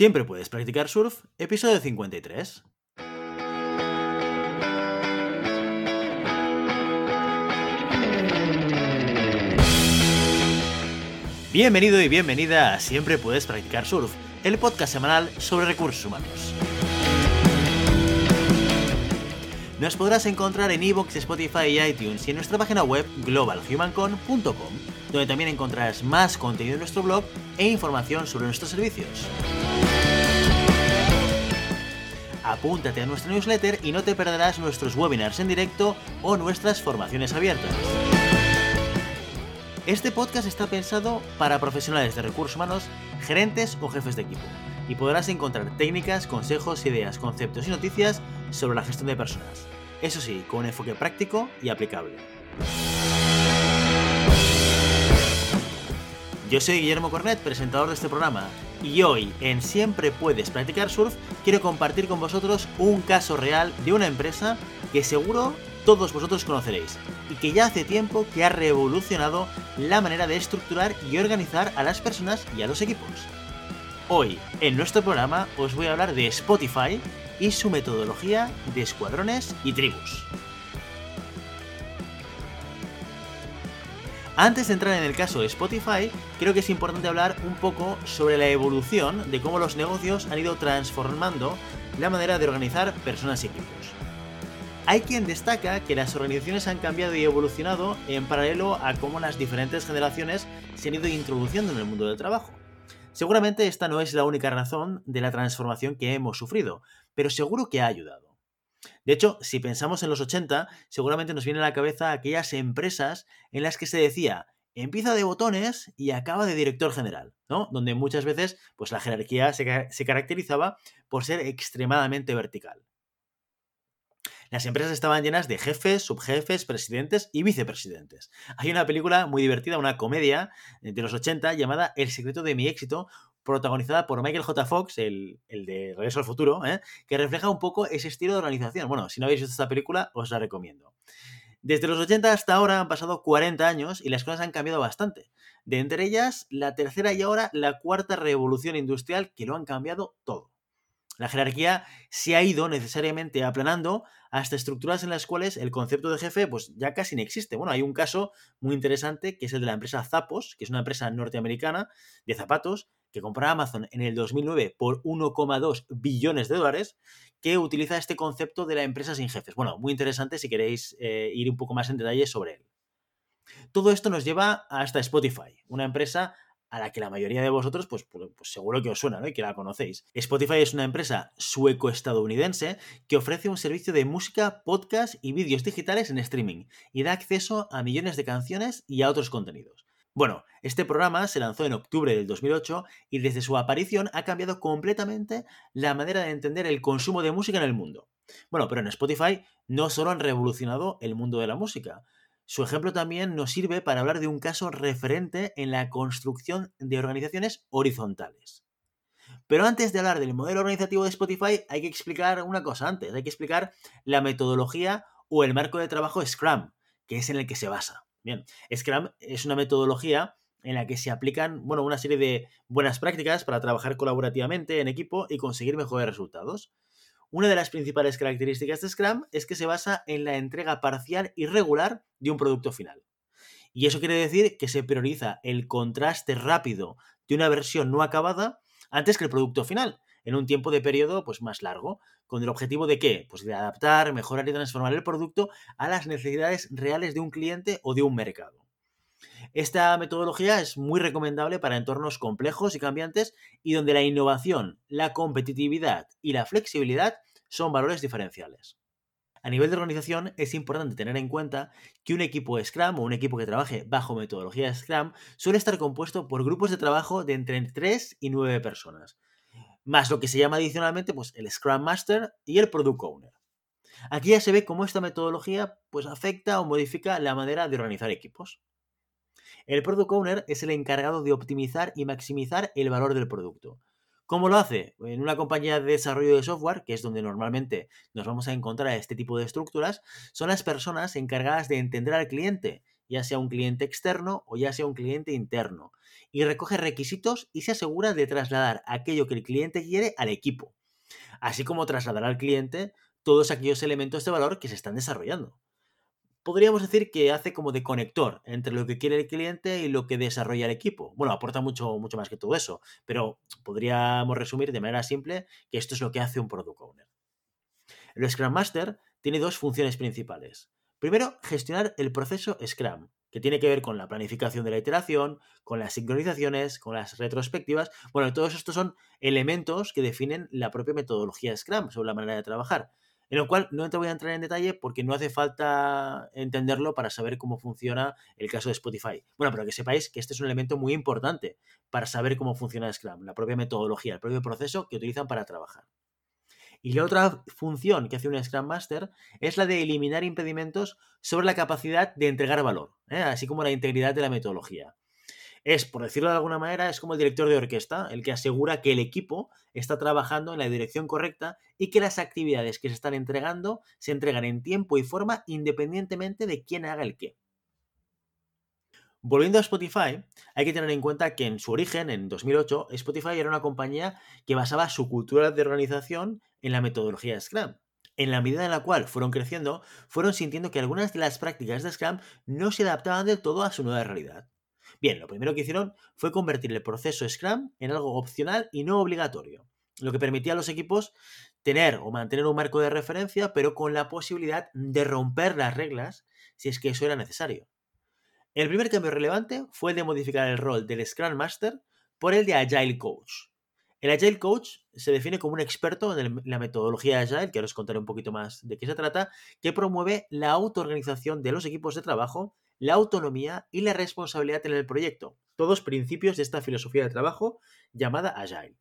Siempre puedes practicar surf, episodio 53. Bienvenido y bienvenida a Siempre puedes practicar surf, el podcast semanal sobre recursos humanos. Nos podrás encontrar en iVoox, Spotify y iTunes y en nuestra página web globalhumancon.com, donde también encontrarás más contenido en nuestro blog e información sobre nuestros servicios. Apúntate a nuestra newsletter y no te perderás nuestros webinars en directo o nuestras formaciones abiertas. Este podcast está pensado para profesionales de recursos humanos, gerentes o jefes de equipo, y podrás encontrar técnicas, consejos, ideas, conceptos y noticias sobre la gestión de personas. Eso sí, con un enfoque práctico y aplicable. Yo soy Guillermo Cornet, presentador de este programa, y hoy en Siempre Puedes Practicar Surf quiero compartir con vosotros un caso real de una empresa que seguro todos vosotros conoceréis y que ya hace tiempo que ha revolucionado la manera de estructurar y organizar a las personas y a los equipos. Hoy, en nuestro programa, os voy a hablar de Spotify y su metodología de escuadrones y tribus. Antes de entrar en el caso de Spotify, creo que es importante hablar un poco sobre la evolución de cómo los negocios han ido transformando la manera de organizar personas y equipos. Hay quien destaca que las organizaciones han cambiado y evolucionado en paralelo a cómo las diferentes generaciones se han ido introduciendo en el mundo del trabajo. Seguramente esta no es la única razón de la transformación que hemos sufrido, pero seguro que ha ayudado. De hecho, si pensamos en los 80, seguramente nos viene a la cabeza aquellas empresas en las que se decía empieza de botones y acaba de director general, ¿no? Donde muchas veces pues, la jerarquía se, se caracterizaba por ser extremadamente vertical. Las empresas estaban llenas de jefes, subjefes, presidentes y vicepresidentes. Hay una película muy divertida, una comedia de los 80 llamada El secreto de mi éxito, protagonizada por Michael J. Fox, el, de Regreso al Futuro, ¿eh? que refleja un poco ese estilo de organización. Bueno, si no habéis visto esta película, os la recomiendo. Desde los 80 hasta ahora han pasado 40 años y las cosas han cambiado bastante. De entre ellas, la tercera y ahora la cuarta revolución industrial que lo han cambiado todo. La jerarquía se ha ido necesariamente aplanando hasta estructuras en las cuales el concepto de jefe pues ya casi no existe. Bueno, hay un caso muy interesante que es el de la empresa Zappos, que es una empresa norteamericana de zapatos que compró Amazon en el 2009 por 1,2 billones de dólares, que utiliza este concepto de la empresa sin jefes. Bueno, muy interesante si queréis eh, ir un poco más en detalle sobre él. Todo esto nos lleva hasta Spotify, una empresa a la que la mayoría de vosotros, pues, pues, pues, seguro que os suena, ¿no? Y que la conocéis. Spotify es una empresa sueco-estadounidense que ofrece un servicio de música, podcast y vídeos digitales en streaming y da acceso a millones de canciones y a otros contenidos. Bueno, este programa se lanzó en octubre del 2008 y desde su aparición ha cambiado completamente la manera de entender el consumo de música en el mundo. Bueno, pero en Spotify no solo han revolucionado el mundo de la música, su ejemplo también nos sirve para hablar de un caso referente en la construcción de organizaciones horizontales. Pero antes de hablar del modelo organizativo de Spotify, hay que explicar una cosa antes, hay que explicar la metodología o el marco de trabajo Scrum, que es en el que se basa. Bien, Scrum es una metodología en la que se aplican bueno, una serie de buenas prácticas para trabajar colaborativamente en equipo y conseguir mejores resultados. Una de las principales características de Scrum es que se basa en la entrega parcial y regular de un producto final. Y eso quiere decir que se prioriza el contraste rápido de una versión no acabada antes que el producto final, en un tiempo de periodo pues, más largo, con el objetivo de qué? Pues de adaptar, mejorar y transformar el producto a las necesidades reales de un cliente o de un mercado. Esta metodología es muy recomendable para entornos complejos y cambiantes y donde la innovación, la competitividad y la flexibilidad son valores diferenciales. A nivel de organización es importante tener en cuenta que un equipo Scrum o un equipo que trabaje bajo metodología Scrum suele estar compuesto por grupos de trabajo de entre 3 y 9 personas, más lo que se llama adicionalmente pues, el Scrum Master y el Product Owner. Aquí ya se ve cómo esta metodología pues, afecta o modifica la manera de organizar equipos. El Product Owner es el encargado de optimizar y maximizar el valor del producto. ¿Cómo lo hace? En una compañía de desarrollo de software, que es donde normalmente nos vamos a encontrar este tipo de estructuras, son las personas encargadas de entender al cliente ya sea un cliente externo o ya sea un cliente interno, y recoge requisitos y se asegura de trasladar aquello que el cliente quiere al equipo, así como trasladar al cliente todos aquellos elementos de valor que se están desarrollando. Podríamos decir que hace como de conector entre lo que quiere el cliente y lo que desarrolla el equipo. Bueno, aporta mucho, mucho más que todo eso, pero podríamos resumir de manera simple que esto es lo que hace un Product Owner. El Scrum Master tiene dos funciones principales. Primero, gestionar el proceso Scrum, que tiene que ver con la planificación de la iteración, con las sincronizaciones, con las retrospectivas. Bueno, todos estos son elementos que definen la propia metodología Scrum sobre la manera de trabajar. En lo cual no te voy a entrar en detalle porque no hace falta entenderlo para saber cómo funciona el caso de Spotify. Bueno, pero que sepáis que este es un elemento muy importante para saber cómo funciona Scrum, la propia metodología, el propio proceso que utilizan para trabajar. Y la otra función que hace un Scrum Master es la de eliminar impedimentos sobre la capacidad de entregar valor, ¿eh? así como la integridad de la metodología. Es, por decirlo de alguna manera, es como el director de orquesta, el que asegura que el equipo está trabajando en la dirección correcta y que las actividades que se están entregando se entregan en tiempo y forma independientemente de quién haga el qué. Volviendo a Spotify, hay que tener en cuenta que en su origen, en 2008, Spotify era una compañía que basaba su cultura de organización en la metodología de Scrum. En la medida en la cual fueron creciendo, fueron sintiendo que algunas de las prácticas de Scrum no se adaptaban del todo a su nueva realidad. Bien, lo primero que hicieron fue convertir el proceso Scrum en algo opcional y no obligatorio, lo que permitía a los equipos tener o mantener un marco de referencia, pero con la posibilidad de romper las reglas si es que eso era necesario. El primer cambio relevante fue el de modificar el rol del Scrum Master por el de Agile Coach. El Agile Coach se define como un experto en la metodología Agile, que ahora os contaré un poquito más de qué se trata, que promueve la autoorganización de los equipos de trabajo, la autonomía y la responsabilidad en el proyecto, todos principios de esta filosofía de trabajo llamada Agile.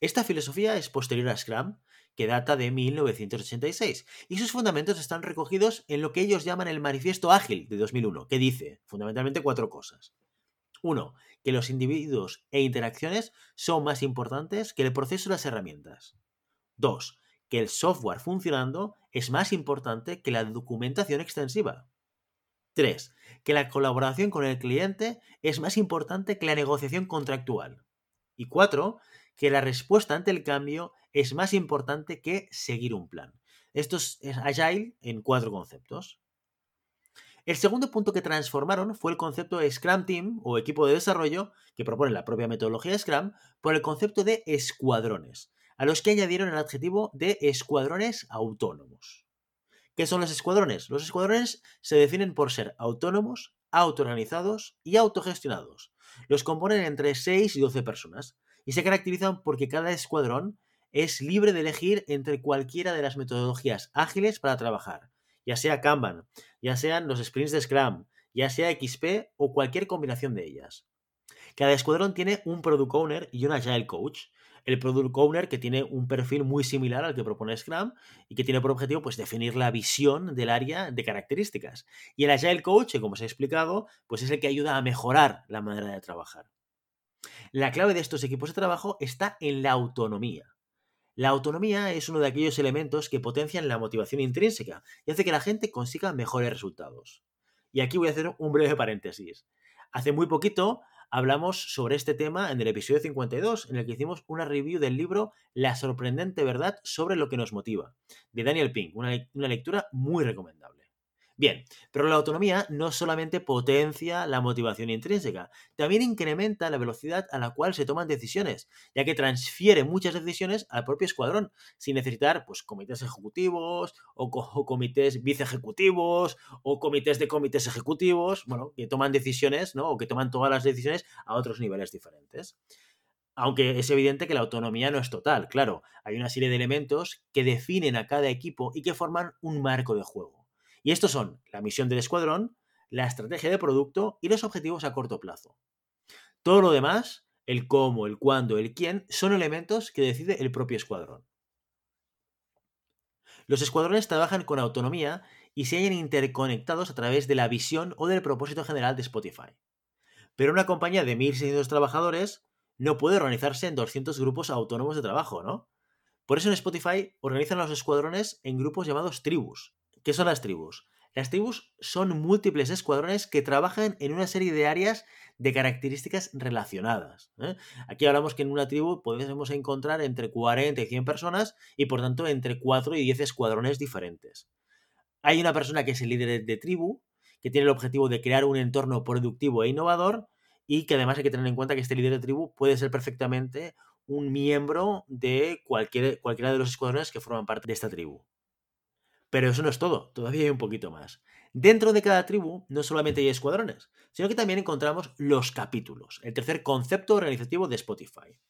Esta filosofía es posterior a Scrum que data de 1986, y sus fundamentos están recogidos en lo que ellos llaman el Manifiesto Ágil de 2001, que dice fundamentalmente cuatro cosas. Uno, que los individuos e interacciones son más importantes que el proceso y las herramientas. Dos, que el software funcionando es más importante que la documentación extensiva. Tres, que la colaboración con el cliente es más importante que la negociación contractual. Y cuatro, que la respuesta ante el cambio es más importante que seguir un plan. Esto es Agile en cuatro conceptos. El segundo punto que transformaron fue el concepto de Scrum Team o equipo de desarrollo, que propone la propia metodología Scrum, por el concepto de escuadrones, a los que añadieron el adjetivo de escuadrones autónomos. ¿Qué son los escuadrones? Los escuadrones se definen por ser autónomos, autoorganizados y autogestionados. Los componen entre 6 y 12 personas y se caracterizan porque cada escuadrón es libre de elegir entre cualquiera de las metodologías ágiles para trabajar, ya sea Kanban, ya sean los sprints de Scrum, ya sea XP o cualquier combinación de ellas. Cada escuadrón tiene un Product Owner y un Agile Coach. El Product Owner que tiene un perfil muy similar al que propone Scrum y que tiene por objetivo pues, definir la visión del área de características. Y el Agile Coach, como os he explicado, pues es el que ayuda a mejorar la manera de trabajar. La clave de estos equipos de trabajo está en la autonomía. La autonomía es uno de aquellos elementos que potencian la motivación intrínseca y hace que la gente consiga mejores resultados. Y aquí voy a hacer un breve paréntesis. Hace muy poquito hablamos sobre este tema en el episodio 52, en el que hicimos una review del libro La sorprendente verdad sobre lo que nos motiva, de Daniel Pink, una, lectura muy recomendable. Bien, pero la autonomía no solamente potencia la motivación intrínseca, también incrementa la velocidad a la cual se toman decisiones, ya que transfiere muchas decisiones al propio escuadrón, sin necesitar pues, comités ejecutivos o, comités viceejecutivos o comités de comités ejecutivos, bueno, que toman decisiones, ¿no? O que toman todas las decisiones a otros niveles diferentes. Aunque es evidente que la autonomía no es total, claro, hay una serie de elementos que definen a cada equipo y que forman un marco de juego. Y estos son la misión del escuadrón, la estrategia de producto y los objetivos a corto plazo. Todo lo demás, el cómo, el cuándo, el quién, son elementos que decide el propio escuadrón. Los escuadrones trabajan con autonomía y se hallan interconectados a través de la visión o del propósito general de Spotify. Pero una compañía de 1.600 trabajadores no puede organizarse en 200 grupos autónomos de trabajo, ¿no? Por eso en Spotify organizan los escuadrones en grupos llamados tribus, ¿Qué son las tribus? Las tribus son múltiples escuadrones que trabajan en una serie de áreas de características relacionadas. ¿eh? Aquí hablamos que en una tribu podemos encontrar entre 40 y 100 personas y por tanto entre 4 y 10 escuadrones diferentes. Hay una persona que es el líder de tribu, que tiene el objetivo de crear un entorno productivo e innovador y que además hay que tener en cuenta que este líder de tribu puede ser perfectamente un miembro de cualquier, cualquiera de los escuadrones que forman parte de esta tribu. Pero eso no es todo, todavía hay un poquito más. Dentro de cada tribu no solamente hay escuadrones, sino que también encontramos los capítulos, el tercer concepto organizativo de Spotify.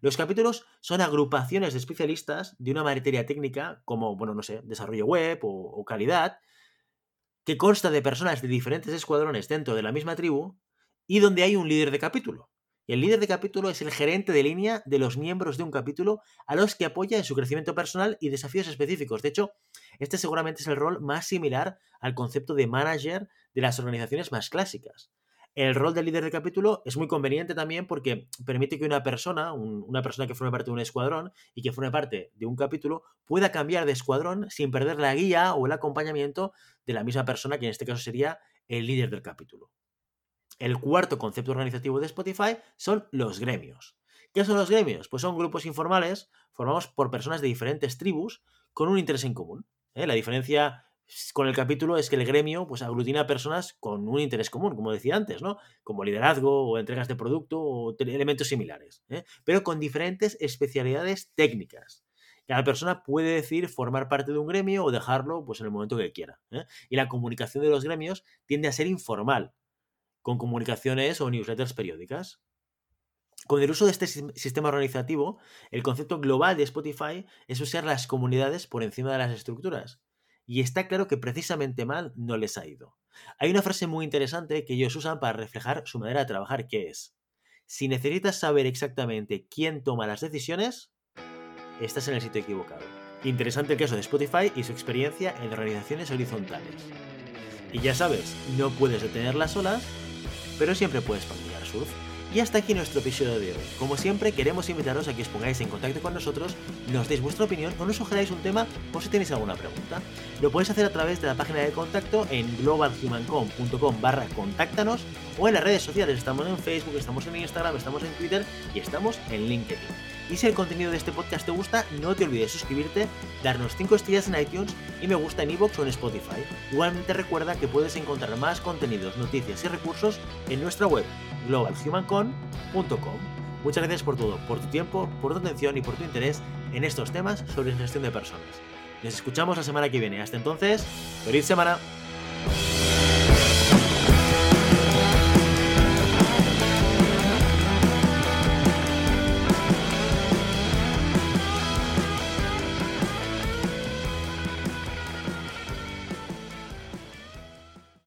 Los capítulos son agrupaciones de especialistas de una materia técnica como, bueno, no sé, desarrollo web o, o calidad, que consta de personas de diferentes escuadrones dentro de la misma tribu y donde hay un líder de capítulo. El líder de capítulo es el gerente de línea de los miembros de un capítulo a los que apoya en su crecimiento personal y desafíos específicos. De hecho, este seguramente es el rol más similar al concepto de manager de las organizaciones más clásicas. El rol del líder de capítulo es muy conveniente también porque permite que una persona, una persona que forme parte de un escuadrón y que forme parte de un capítulo, pueda cambiar de escuadrón sin perder la guía o el acompañamiento de la misma persona, que en este caso sería el líder del capítulo. El cuarto concepto organizativo de Spotify son los gremios. ¿Qué son los gremios? Pues son grupos informales formados por personas de diferentes tribus con un interés en común. ¿eh? La diferencia con el capítulo es que el gremio pues, aglutina a personas con un interés común, como decía antes, ¿no? Como liderazgo o entregas de producto o elementos similares, ¿eh? pero con diferentes especialidades técnicas. Cada persona puede decir formar parte de un gremio o dejarlo pues, en el momento que quiera. ¿eh? Y la comunicación de los gremios tiende a ser informal, con comunicaciones o newsletters periódicas. Con el uso de este sistema organizativo, el concepto global de Spotify es usar las comunidades por encima de las estructuras. Y está claro que precisamente mal no les ha ido. Hay una frase muy interesante que ellos usan para reflejar su manera de trabajar, que es, si necesitas saber exactamente quién toma las decisiones, estás en el sitio equivocado. Interesante el caso de Spotify y su experiencia en organizaciones horizontales. Y ya sabes, no puedes detener las olas, pero siempre puedes practicar surf. Y hasta aquí nuestro episodio de hoy. Como siempre, queremos invitaros a que os pongáis en contacto con nosotros, nos deis vuestra opinión o nos sugeráis un tema o si tenéis alguna pregunta. Lo podéis hacer a través de la página de contacto en globalhumancom.com barra contáctanos o en las redes sociales. Estamos en Facebook, estamos en Instagram, estamos en Twitter y estamos en LinkedIn. Y si el contenido de este podcast te gusta, no te olvides suscribirte, darnos 5 estrellas en iTunes y me gusta en iVoox o en Spotify. Igualmente recuerda que puedes encontrar más contenidos, noticias y recursos en nuestra web globalhumancon.com. Muchas gracias por todo, por tu tiempo, por tu atención y por tu interés en estos temas sobre gestión de personas. Nos escuchamos la semana que viene. Hasta entonces, feliz semana.